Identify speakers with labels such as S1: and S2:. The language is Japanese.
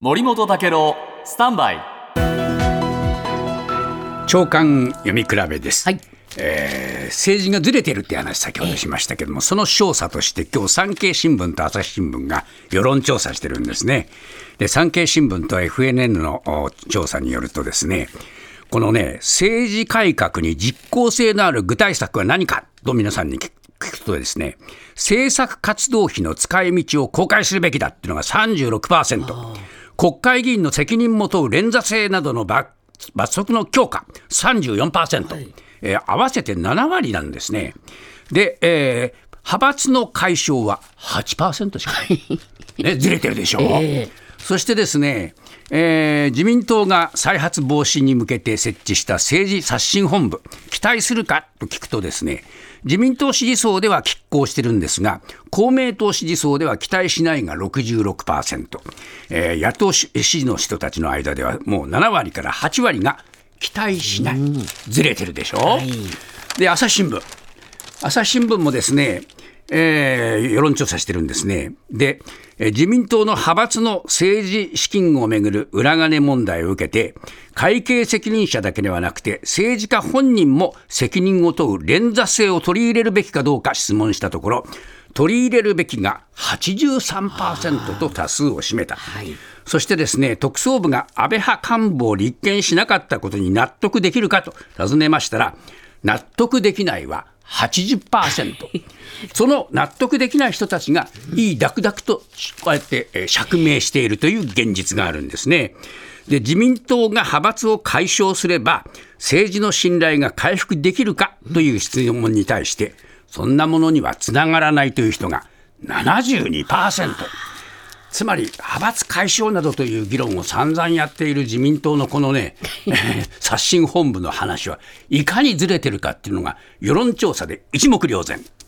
S1: 森本武郎スタンバイ。
S2: 長官読み比べです、
S3: はい。
S2: えー政治がずれてるって話先ほどしましたけども、その調査として今日産経新聞と朝日新聞が世論調査してるんですね。で産経新聞と FNN のお調査によるとですねこのね政治改革に実効性のある具体策は何かと皆さんに聞くとですね政策活動費の使い道を公開するべきだっていうのが36%国会議員の責任も問う連座制などの罰罰則の強化。34%、えー合わせて7割なんですね。で、えー派閥の解消は8%しかない。ね、ずれてるでしょ、そしてですね、えー自民党が再発防止に向けて設置した政治刷新本部、期待するかと聞くとですね、自民党支持層では拮抗してるんですが、公明党支持層では期待しないが66%、えー野党支持の人たちの間ではもう7割から8割が期待しない、ずれてるでしょ、で朝日新聞。朝日新聞もですね、えー世論調査してるんですね。で、えー自民党の派閥の政治資金をめぐる裏金問題を受けて、会計責任者だけではなくて、政治家本人も責任を問う連座制を取り入れるべきかどうか質問したところ、取り入れるべきが83%と多数を占めた。そしてですね、特捜部が安倍派幹部を立件しなかったことに納得できるかと尋ねましたら、納得できないは80%。その納得できない人たちが、いいダクダクとこうやって釈明しているという現実があるんですね。で自民党が派閥を解消すれば、政治の信頼が回復できるかという質問に対して、そんなものにはつながらないという人が72%。つまり派閥解消などという議論を散々やっている自民党のこのね、えー刷新本部の話はいかにずれてるかっていうのが世論調査で一目瞭然。